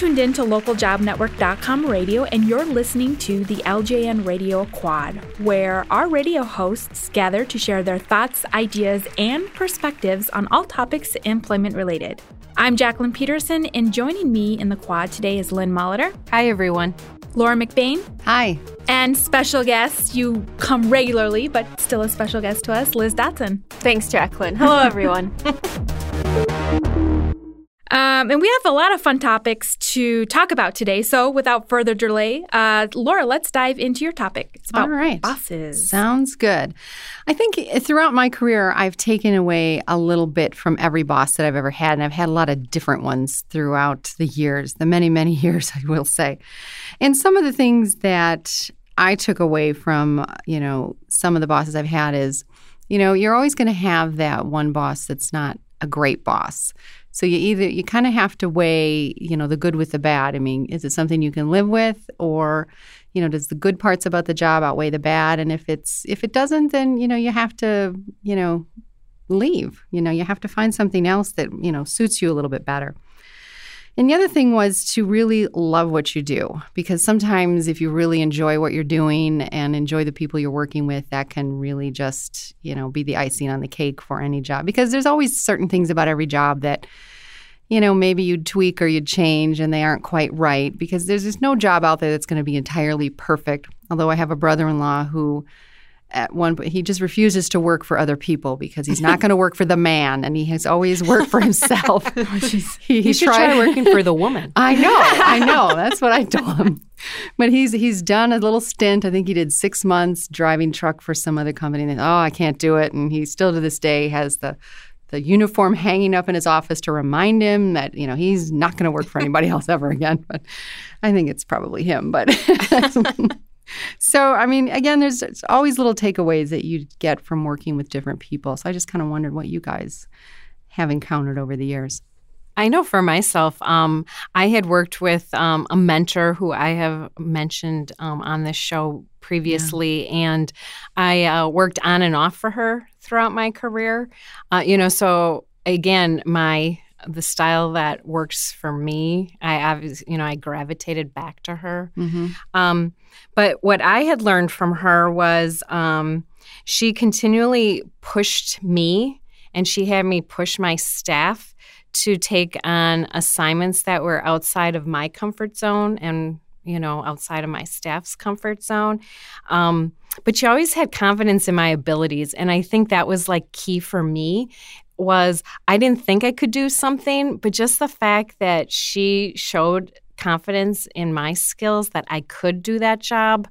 tuned in to localjobnetwork.com radio, and you're listening to the LJN Radio Quad, where our radio hosts gather to share their thoughts, ideas, and perspectives on all topics employment related. I'm Jacqueline Peterson, and joining me in the quad today is Lynn Molitor. Hi, everyone. Laura McBain. Hi. And special guest, you come regularly, but still a special guest to us, Liz Dotson. Thanks, Jacqueline. Hello, everyone. Um, and we have a lot of fun topics to talk about today. So, without further delay, uh, Laura, let's dive into your topic. It's about All right. bosses. Sounds good. I think throughout my career, I've taken away a little bit from every boss that I've ever had. And I've had a lot of different ones throughout the years, the many, many years, I will say. And some of the things that I took away from, you know, some of the bosses I've had is, you know, you're always going to have that one boss that's not a great boss. So you either you kind of have to weigh, you know, the good with the bad. I mean, is it something you can live with or, you know, does the good parts about the job outweigh the bad? And if it's if it doesn't, then, you know, you have to, you know, leave. You know, you have to find something else that, you know, suits you a little bit better. And the other thing was to really love what you do because sometimes if you really enjoy what you're doing and enjoy the people you're working with, that can really just, you know, be the icing on the cake for any job because there's always certain things about every job that you know, maybe you'd tweak or you'd change and they aren't quite right because there's just no job out there that's going to be entirely perfect. Although I have a brother in law who at one point he just refuses to work for other people because he's not going to work for the man and he has always worked for himself. he, he should tried, try working for the woman. I know, I know. That's what I told him. But he's he's done a little stint. I think he did six months driving truck for some other company. And oh, I can't do it. And he still to this day has the the uniform hanging up in his office to remind him that you know he's not going to work for anybody else ever again. But I think it's probably him. But so I mean, again, there's, always little takeaways that you get from working with different people. So I just kind of wondered what you guys have encountered over the years. I know for myself, um, I had worked with um, a mentor who I have mentioned um, on this show previously, yeah. and I uh, worked on and off for her throughout my career. Uh, you know, so again, my the style that works for me, I obviously, you know, I gravitated back to her. Mm-hmm. Um, but what I had learned from her was um, she continually pushed me, and she had me push my staff to take on assignments that were outside of my comfort zone and you know outside of my staff's comfort zone um, but she always had confidence in my abilities and i think that was like key for me was i didn't think i could do something but just the fact that she showed confidence in my skills that i could do that job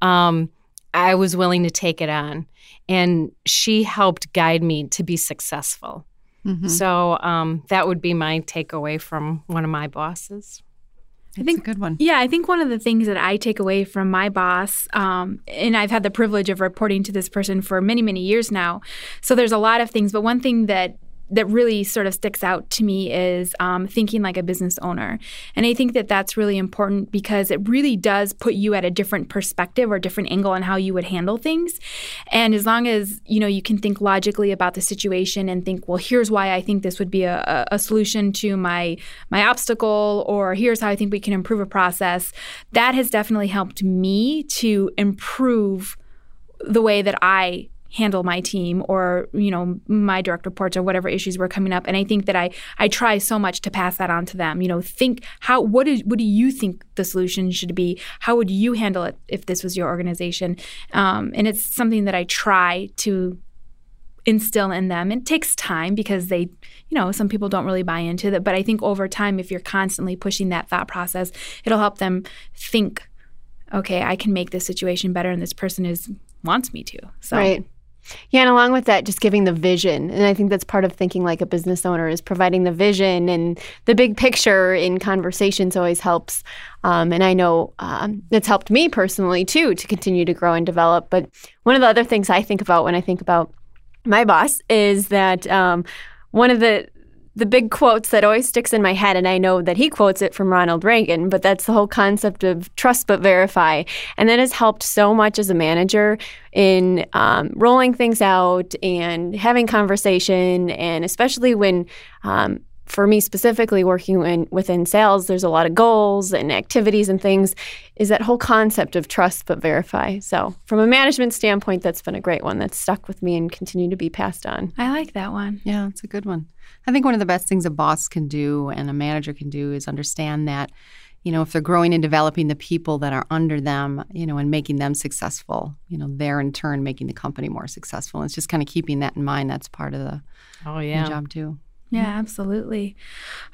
um, i was willing to take it on and she helped guide me to be successful Mm-hmm. So um, that would be my takeaway from one of my bosses. I think a good one. Yeah, I think one of the things that I take away from my boss, um, and I've had the privilege of reporting to this person for many, many years now. So there's a lot of things, but one thing that that really sort of sticks out to me is um, thinking like a business owner. And I think that that's really important because it really does put you at a different perspective or different angle on how you would handle things. And as long as, you know, you can think logically about the situation and think, well, here's why I think this would be a, a solution to my my obstacle or here's how I think we can improve a process, that has definitely helped me to improve the way that I handle my team or you know my direct reports or whatever issues were coming up and i think that i i try so much to pass that on to them you know think how what is what do you think the solution should be how would you handle it if this was your organization um, and it's something that i try to instill in them. It takes time because they, you know, some people don't really buy into that. But I think over time, if you're constantly pushing that thought process, it'll help them think, okay, I can make this situation better, and this person is wants me to. So. Right. Yeah, and along with that, just giving the vision. And I think that's part of thinking like a business owner is providing the vision and the big picture in conversations always helps. Um, and I know um, it's helped me personally too to continue to grow and develop. But one of the other things I think about when I think about my boss is that um, one of the the big quotes that always sticks in my head, and I know that he quotes it from Ronald Reagan, but that's the whole concept of trust but verify. And that has helped so much as a manager in um, rolling things out and having conversation, and especially when um, for me specifically working in, within sales there's a lot of goals and activities and things is that whole concept of trust but verify so from a management standpoint that's been a great one that's stuck with me and continue to be passed on I like that one. Yeah, it's a good one. I think one of the best things a boss can do and a manager can do is understand that, you know, if they're growing and developing the people that are under them, you know, and making them successful, you know, they're in turn making the company more successful. And it's just kind of keeping that in mind. That's part of the, Oh the yeah. job too. Yeah, absolutely.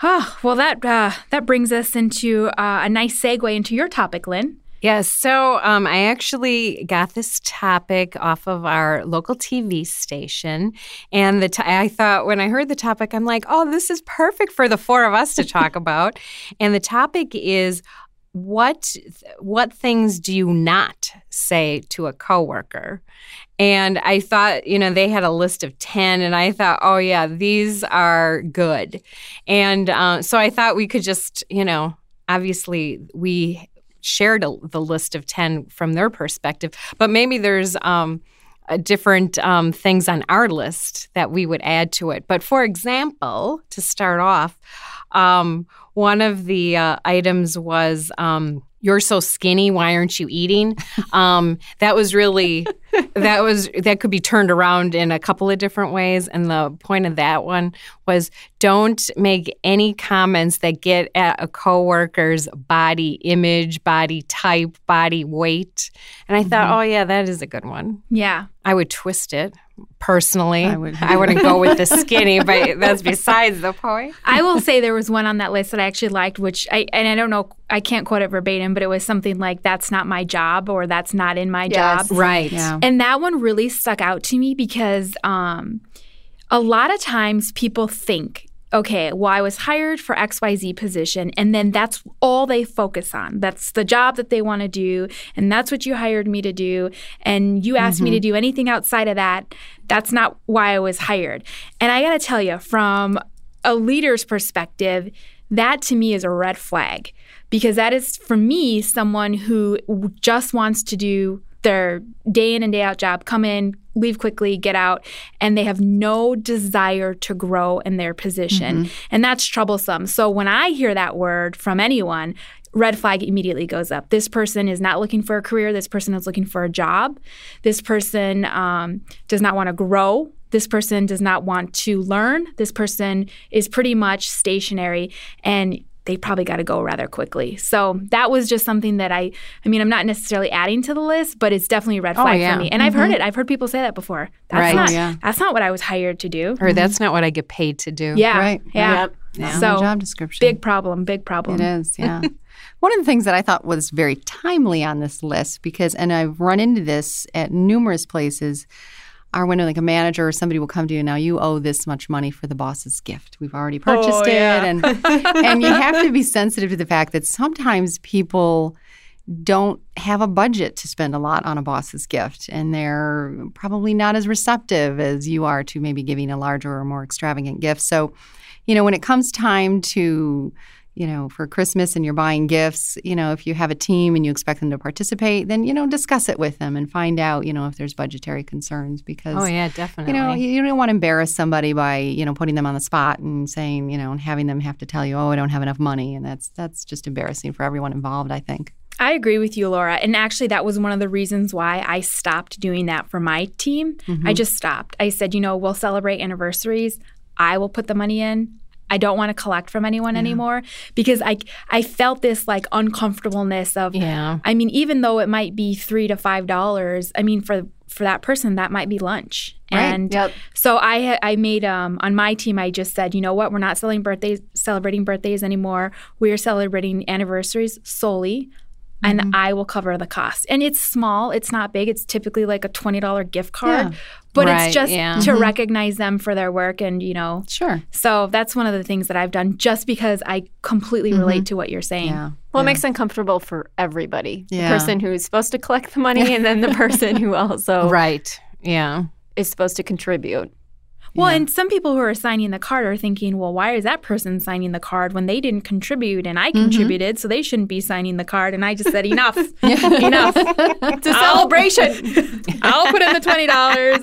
Oh, well, that uh, that brings us into uh, a nice segue into your topic, Lynn. Yes. So um, I actually got this topic off of our local TV station, and the t- I thought when I heard the topic, I'm like, oh, this is perfect for the four of us to talk about. And the topic is what what things do you not say to a coworker? And I thought, you know, they had a list of 10, and I thought, oh, yeah, these are good. And uh, so I thought we could just, you know, obviously we shared a, the list of 10 from their perspective, but maybe there's um, different um, things on our list that we would add to it. But for example, to start off, um, one of the uh, items was, um, you're so skinny why aren't you eating? Um, that was really that was that could be turned around in a couple of different ways. And the point of that one was don't make any comments that get at a coworker's body image body type body weight. And i thought oh yeah that is a good one. Yeah. i would twist it personally I would. I wouldn't go with the skinny but that's besides the point I will say there was one on that list that I actually liked, which I and I don't know, I can't quote it verbatim, but it was something like "That's not my job" or "That's not in my Yes. job." right Yeah. And that one really stuck out to me because um, a lot of times people think, okay, well, I was hired for XYZ position, and then that's all they focus on. That's the job that they want to do, and that's what you hired me to do. And you asked me to mm-hmm. do anything outside of that. That's not why I was hired. And I got to tell you, from a leader's perspective, that to me is a red flag because that is for me someone who just wants to do their day in and day out job come in leave quickly get out and they have no desire to grow in their position. And that's troublesome. So when i hear that word from anyone red flag immediately goes up. This person is not looking for a career. This person is looking for a job. This person um, does not want to grow. This person does not want to learn. This person is pretty much stationary. And they probably got to go rather quickly. So that was just something that I, I mean, I'm not necessarily adding to the list, but it's definitely a red Oh, flag yeah. for me. And I've heard mm-hmm. it. I've heard people say that before. That's Right. not, Oh, yeah. that's not what I was hired to do. or mm-hmm. that's not what i get paid to do Yeah. Right. Yeah. Yep. Not in So job description. big problem. Big problem. It is, yeah. One of the things that I thought was very timely on this list, because, and I've run into this at numerous places, are when like a manager or somebody will come to you now you owe this much money for the boss's gift. We've already oh, purchased it and and you have to be sensitive to the fact that sometimes people don't have a budget to spend a lot on a boss's gift and they're probably not as receptive as you are to maybe giving a larger or more extravagant gift. So you know when it comes time to you know for christmas and you're buying gifts you know if you have a team and you expect them to participate then you know discuss it with them and find out you know if there's budgetary concerns because oh yeah definitely you know, you you don't want to embarrass somebody by, you know, putting them on the spot and saying, you know, and having them have to tell you, "Oh, I don't have enough money," and that's that's just embarrassing for everyone involved. I think. I agree with you, Laura. And actually, that was one of the reasons why I stopped doing that for my team. I mm-hmm. just stopped. I said, you know, we'll celebrate anniversaries. I will put the money in. I don't want to collect from anyone anymore because I I felt this like uncomfortableness of yeah I mean, even though it might be three to five dollars, I mean, for for that person, that might be lunch. Right. And Yep. so I I made um on my team, I just said, you know what, we're not selling birthdays, celebrating birthdays anymore. We are celebrating anniversaries solely. And I will cover the cost. And it's small, it's not big. It's typically like a $20 gift card. Yeah. But Right, it's just yeah. to mm-hmm. recognize them for their work and, you know, Sure. so that's one of the things that I've done just because I completely mm-hmm. relate to what you're saying. Yeah. Well, it makes it uncomfortable for everybody. Yeah. The person who's supposed to collect the money and then the person who also right yeah is supposed to contribute. Well, and some people who are signing the card are thinking, well, why is that person signing the card when they didn't contribute and I mm-hmm. contributed, so they shouldn't be signing the card? And I just said, enough, enough. It's a celebration. I'll put in the twenty dollars.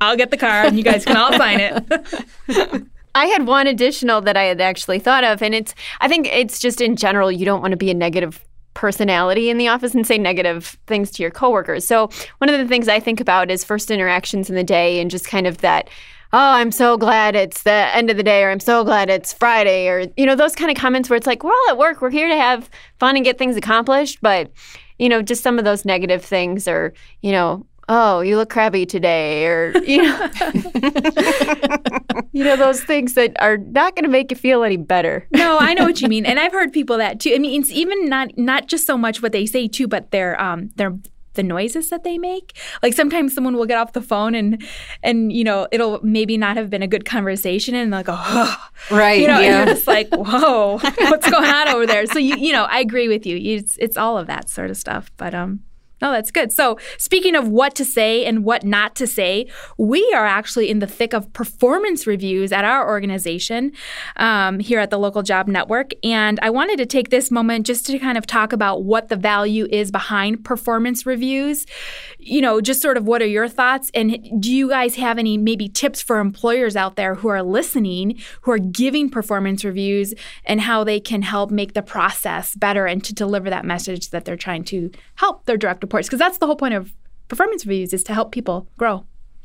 I'll get the card, and you guys can all sign it. I had one additional that I had actually thought of, and it's I think it's just in general you don't want to be a negative personality in the office and say negative things to your coworkers. So one of the things I think about is first interactions in the day and just kind of that oh, I'm so glad it's the end of the day, or I'm so glad it's Friday, or, you know, those kind of comments where it's like, we're all at work, we're here to have fun and get things accomplished. But, you know, just some of those negative things, or, you know, oh, you look crabby today, or, you know, you know, those things that are not going to make you feel any better. no, I know what you mean, and I've heard people that too. I mean, it's even not not just so much what they say too, but their um their the noises that they make. Like sometimes someone will get off the phone and and you know it'll maybe not have been a good conversation and they'll go oh. right you know yeah. and you're just like whoa what's going on over there. So you you know I agree with you. It's it's all of that sort of stuff. But um no, that's good. So, speaking of what to say and what not to say, we are actually in the thick of performance reviews at our organization um, here at the Local Job Network. And I wanted to take this moment just to kind of talk about what the value is behind performance reviews. You know, just sort of what are your thoughts? And do you guys have any maybe tips for employers out there who are listening, who are giving performance reviews, and how they can help make the process better and to deliver that message that they're trying to help their direct reports because that's the whole point of performance reviews is to help people grow.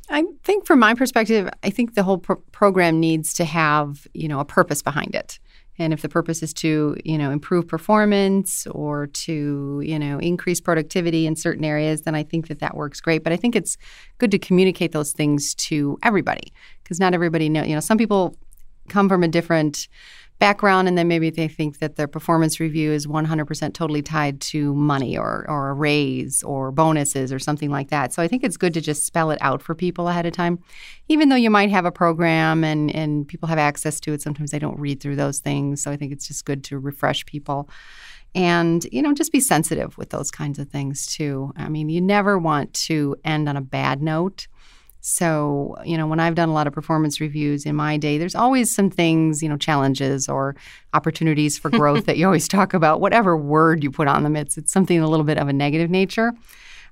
I think from my perspective, I think the whole pro- program needs to have, you know, a purpose behind it. And if the purpose is to, you know, improve performance or to, you know, increase productivity in certain areas, then I think that that works great. But I think it's good to communicate those things to everybody because not everybody know, you know, some people come from a different background and then maybe they think that their performance review is 100% totally tied to money or, or a raise or bonuses or something like that. So i think it's good to just spell it out for people ahead of time. Even though you might have a program and, and people have access to it sometimes they don't read through those things. So i think it's just good to refresh people and you know just be sensitive with those kinds of things too. I mean you never want to end on a bad note so, you know, when I've done a lot of performance reviews in my day, there's always some things, you know, challenges or opportunities for growth that you always talk about, whatever word you put on them. It's, it's something a little bit of a negative nature.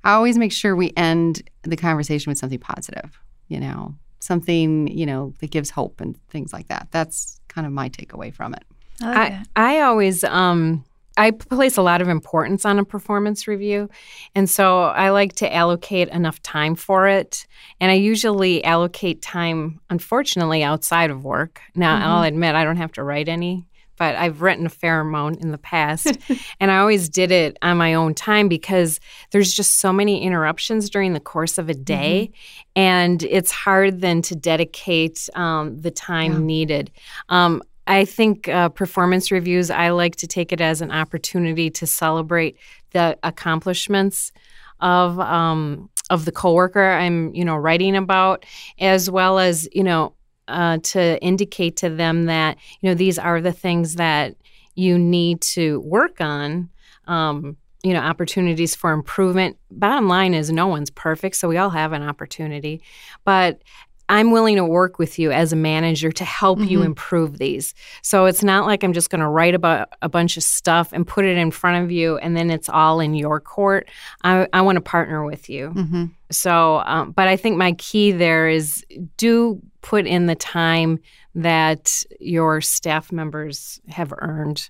I always make sure we end the conversation with something positive, you know, something, you know, that gives hope and things like that. That's kind of my takeaway from it. I, like I, I always um I place a lot of importance on a performance review. And so I like to allocate enough time for it. And I usually allocate time, unfortunately, outside of work. Now, mm-hmm. I'll admit I don't have to write any, but I've written a fair amount in the past. and I always did it on my own time because there's just so many interruptions during the course of a day. Mm-hmm. And it's hard then to dedicate um, the time yeah. needed. Um, I think uh, performance reviews, I like to take it as an opportunity to celebrate the accomplishments of um, of the coworker I'm, you know, writing about, as well as, you know, uh, to indicate to them that, you know, these are the things that you need to work on. Um, you know, opportunities for improvement. Bottom line is no one's perfect, so we all have an opportunity. But I'm willing to work with you as a manager to help mm-hmm. you improve these. So it's not like I'm just going to write about a bunch of stuff and put it in front of you and then it's all in your court. I, I want to partner with you. Mm-hmm. So, um, but I think my key there is do put in the time that your staff members have earned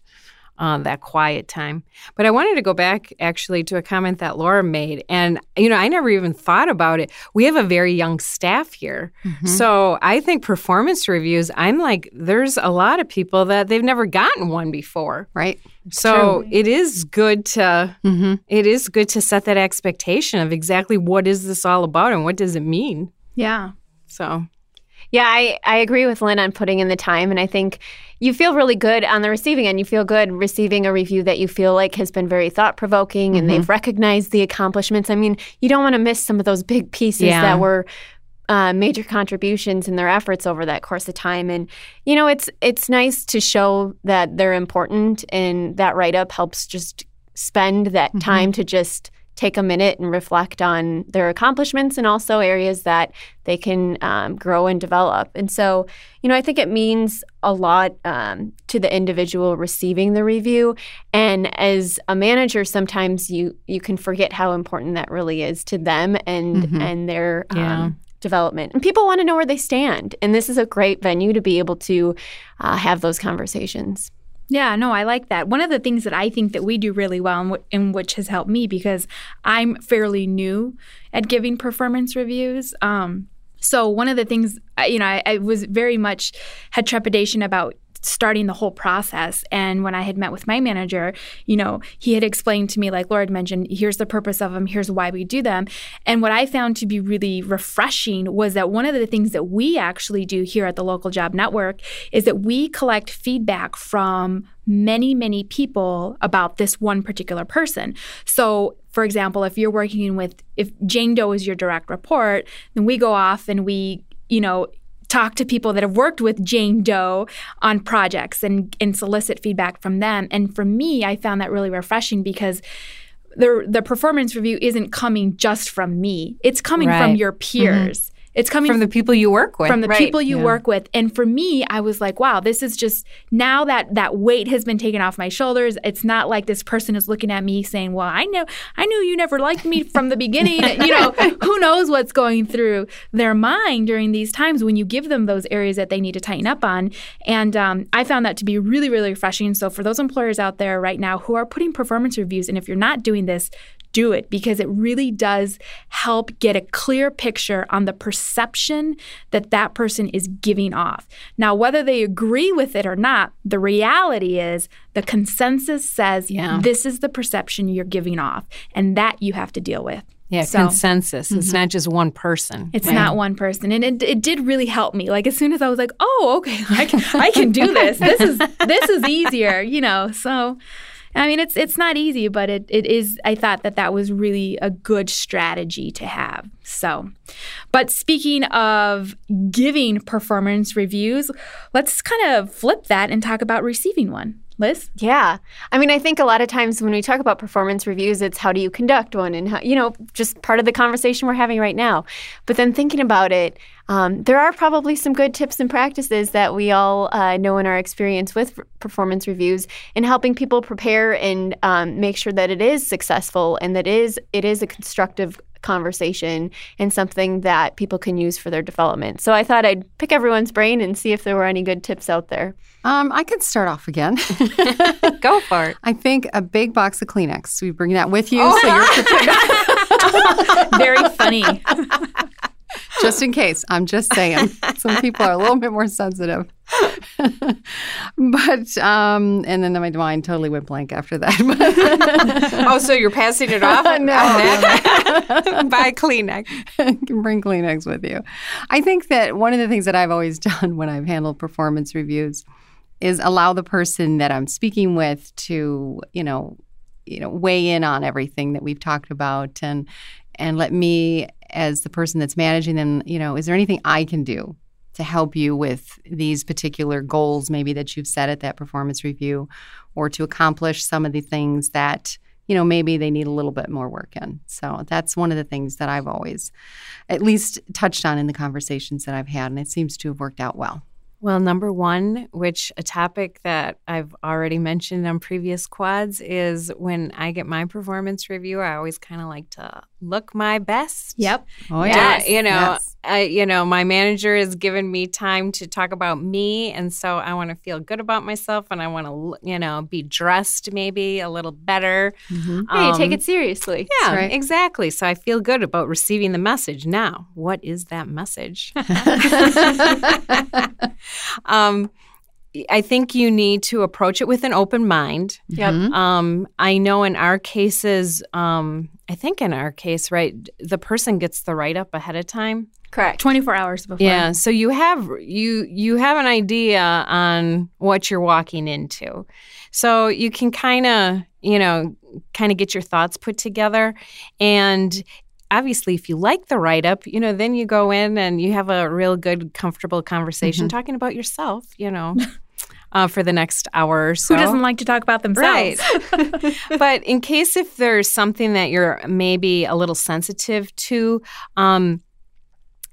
uh, that quiet time. But I wanted to go back actually to a comment that Laura made. And, you know, I never even thought about it. We have a very young staff here. Mm-hmm. So I think performance reviews, I'm like, there's a lot of people that they've never gotten one before. Right. so true. it is good to mm-hmm. it is good to set that expectation of exactly what is this all about and what does it mean. Yeah. So yeah, I, I agree with Lynn on putting in the time. And I think you feel really good on the receiving end. You feel good receiving a review that you feel like has been very thought provoking and mm-hmm. they've recognized the accomplishments. I mean, you don't want to miss some of those big pieces yeah. that were uh, major contributions in their efforts over that course of time. And you know, it's it's nice to show that they're important, and that write up helps just spend that mm-hmm. time to just take a minute and reflect on their accomplishments and also areas that they can um, grow and develop. And so, you know, I think it means a lot um, to the individual receiving the review. And as a manager, sometimes you you can forget how important that really is to them and mm-hmm. and their yeah. um, development. And people want to know where they stand. And this is a great venue to be able to uh, have those conversations. Yeah, no, I like that. One of the things that I think that we do really well, and, w- and which has helped me because I'm fairly new at giving performance reviews. Um, so one of the things, you know, I, I was very much had trepidation about starting the whole process. And when I had met with my manager, you know, he had explained to me, like Laura had mentioned, here's the purpose of them, here's why we do them. And what I found to be really refreshing was that one of the things that we actually do here at the Local Job Network is that we collect feedback from many, many people about this one particular person. So, for example, if you're working with, if Jane Doe is your direct report, then we go off and we, you know, talk to people that have worked with Jane Doe on projects and, and solicit feedback from them. And for me, I found that really refreshing because the the performance review isn't coming just from me. It's coming right. from your peers. Mm-hmm. It's coming from the people you work with. From the right. people you yeah. work with. And for me, I was like, wow, this is just now that that weight has been taken off my shoulders. It's not like this person is looking at me saying, "Well, I know I knew you never liked me from the beginning." you know, who knows what's going through their mind during these times when you give them those areas that they need to tighten up on. And um, I found that to be really, really refreshing. So for those employers out there right now who are putting performance reviews, and if you're not doing this, do it because it really does help get a clear picture on the perception that that person is giving off. Now, whether they agree with it or not, the reality is the consensus says yeah. this is the perception you're giving off, and that you have to deal with. Yeah, so, consensus. Mm-hmm. It's not just one person. It's right? not one person, and it, it did really help me. Like as soon as I was like, "Oh, okay, I can I can do this. This is this is easier," you know. So I mean, it's it's not easy, but it, it is. I thought that that was really a good strategy to have. So, but speaking of giving performance reviews, let's kind of flip that and talk about receiving one. Liz? Yeah. I mean, I think a lot of times when we talk about performance reviews, it's how do you conduct one and how, you know, just part of the conversation we're having right now. But then thinking about it, um, there are probably some good tips and practices that we all uh, know in our experience with performance reviews in helping people prepare and um, make sure that it is successful and that is it is a constructive conversation and something that people can use for their development. So I thought I'd pick everyone's brain and see if there were any good tips out there. Um, I could start off again. Go for it. I think a big box of Kleenex. We bring that with you, oh. so you're prepared. Very funny. just in case. I'm just saying. Some people are a little bit more sensitive. but um, and then my mind totally went blank after that. oh, so you're passing it off? no, no. buy Kleenex. can bring Kleenex with you. I think that one of the things that I've always done when I've handled performance reviews is allow the person that I'm speaking with to, you know, you know, weigh in on everything that we've talked about and and let me as the person that's managing them, you know, is there anything I can do to help you with these particular goals maybe that you've set at that performance review or to accomplish some of the things that you know maybe they need a little bit more work in? So that's one of the things that i've always at least touched on in the conversations that i've had and it seems to have worked out well. Well, number one, which a topic that I've already mentioned on previous quads, is when I get my performance review, I always kind of like to look my best. Yep. Oh yeah. You know, yes. I, you know, my manager has given me time to talk about me, and so I want to feel good about myself, and I want to, you know, be dressed maybe a little better. Mm-hmm. Um, hey, take it seriously. Yeah, right. exactly. So I feel good about receiving the message. Now, what is that message? um, I think you need to approach it with an open mind. Yep. Mm-hmm. Um, I know in our cases, um, I think in our case, right, the person gets the write up ahead of time. Correct. 24 hours before. Yeah, so you have you you have an idea on what you're walking into. So you can kind of, you know, kind of get your thoughts put together and obviously if you like the write up you know then you go in and you have a real good comfortable conversation mm-hmm. talking about yourself you know uh, for the next hour or so who doesn't like to talk about themselves? Right. But in case if there's something that you're maybe a little sensitive to um,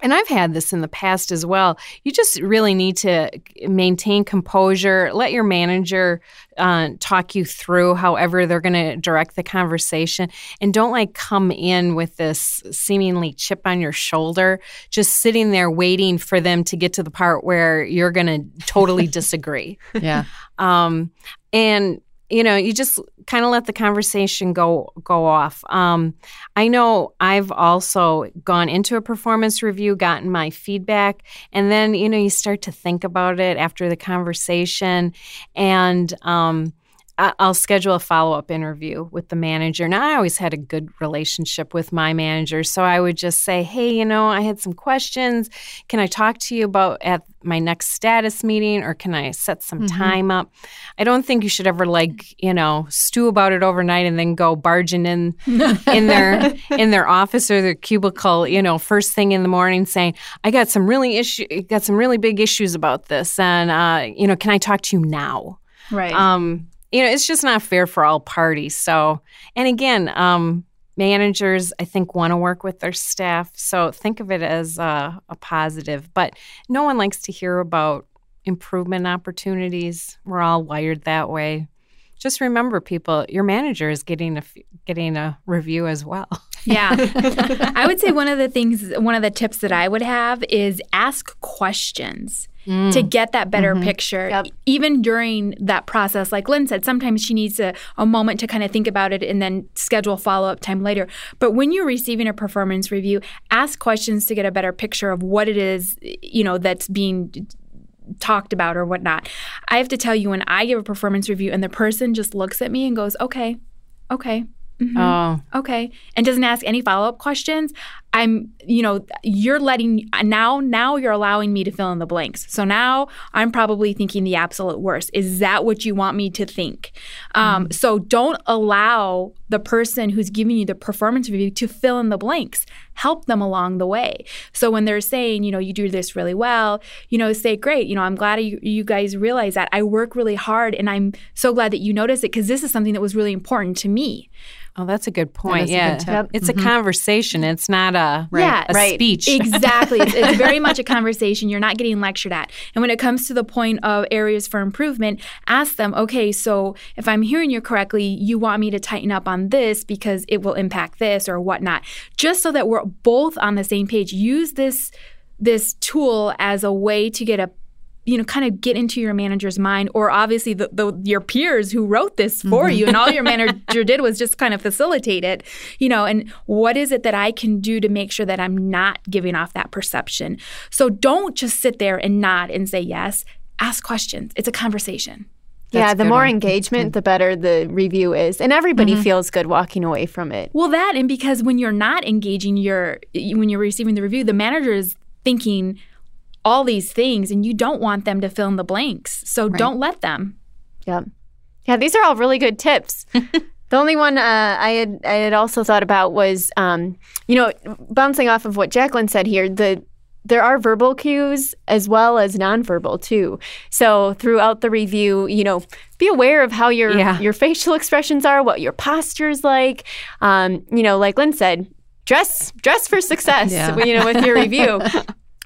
and I've had this in the past as well. You just really need to maintain composure. Let your manager uh, talk you through however they're going to direct the conversation. And don't like come in with this seemingly chip on your shoulder, just sitting there waiting for them to get to the part where you're going to totally disagree. Yeah. Um, and you know you just kind of let the conversation go go off. Um, i know i've also gone into a performance review gotten my feedback and then you know you start to think about it after the conversation. And um, I'll schedule a follow up interview with the manager. Now, I always had a good relationship with my manager. So I would just say, hey, you know, I had some questions. Can I talk to you about at my next status meeting or can I set some mm-hmm. time up? I don't think you should ever like, you know, stew about it overnight and then go barging in in their in their office or their cubicle, you know, first thing in the morning saying, I got some really issue got some really big issues about this and uh, you know, can I talk to you now? Right. Um you know, it's just not fair for all parties. So, and again, um, managers, I think, want to work with their staff. So think of it as a, a positive. But no one likes to hear about improvement opportunities. We're all wired that way. Just remember, people, your manager is getting a getting a review as well. Yeah, I would say one of the things, one of the tips that I would have is ask questions mm. to get that better mm-hmm. picture. Yep. Even during that process, like Lynn said, sometimes she needs a, a moment to kind of think about it and then schedule follow up time later. But when you're receiving a performance review, ask questions to get a better picture of what it is, you know, that's being talked about or whatnot. I have to tell you, when I give a performance review and the person just looks at me and goes, okay, okay, Mm-hmm. Oh. Okay. And doesn't ask any follow up questions. I'm, you know, you're letting now, now you're allowing me to fill in the blanks. So now I'm probably thinking the absolute worst. Is that what you want me to think? Um, mm-hmm. So don't allow the person who's giving you the performance review to fill in the blanks. Help them along the way. So when they're saying, you know, you do this really well, you know, say, great, you know, I'm glad you, you guys realize that. I work really hard and I'm so glad that you notice it because this is something that was really important to me. Oh, that's a good point. Yeah, good yep. it's mm-hmm. a conversation. It's not a right, yeah, a right. speech. Exactly. it's, it's very much a conversation. You're not getting lectured at. And when it comes to the point of areas for improvement, ask them. Okay, so if I'm hearing you correctly, you want me to tighten up on this because it will impact this or whatnot. Just so that we're both on the same page. Use this this tool as a way to get a you know kind of get into your manager's mind or obviously the, the your peers who wrote this for mm-hmm. you and all your manager did was just kind of facilitate it you know and what is it that i can do to make sure that i'm not giving off that perception so don't just sit there and nod and say yes ask questions it's a conversation that's yeah, the more one. engagement, the better the review is, and everybody mm-hmm. feels good walking away from it. Well, that and because when you're not engaging your when you're receiving the review, the manager is thinking, all these things and you don't want them to fill in the blanks. So right. don't let them. Yeah. Yeah, these are all really good tips. the only one uh, I had I had also thought about was, um, you know, bouncing off of what Jacqueline said here. The there are verbal cues as well as nonverbal too. So throughout the review, you know, be aware of how your yeah. your facial expressions are, what your posture is like. Um, you know, like Lynn said, dress dress for success. yeah. You know, with your review.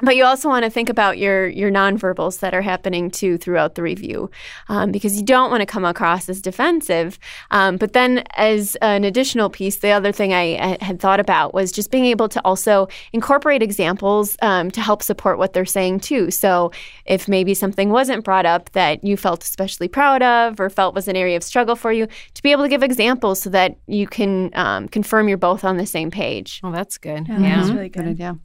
but you also want to think about your your nonverbals that are happening too throughout the review, um, because you don't want to come across as defensive. Um, but then, as an additional piece, the other thing I, I, had thought about was just being able to also incorporate examples um, to help support what they're saying too. So, if maybe something wasn't brought up that you felt especially proud of or felt was an area of struggle for you, to be able to give examples so that you can um, confirm you're both on the same page. Oh, that's good. Yeah, yeah. that's really good. good idea.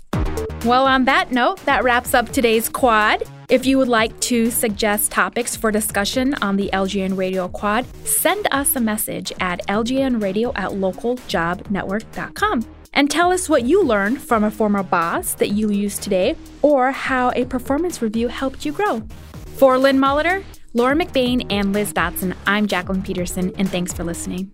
Well, on that note, that wraps up today's quad. If you would like to suggest topics for discussion on the LJN Radio Quad, send us a message at ljnradio at localjobnetwork.com and tell us what you learned from a former boss that you use today or how a performance review helped you grow. For Lynn Molitor, Laura McBain, and Liz Dotson, I'm Jacqueline Peterson, and thanks for listening.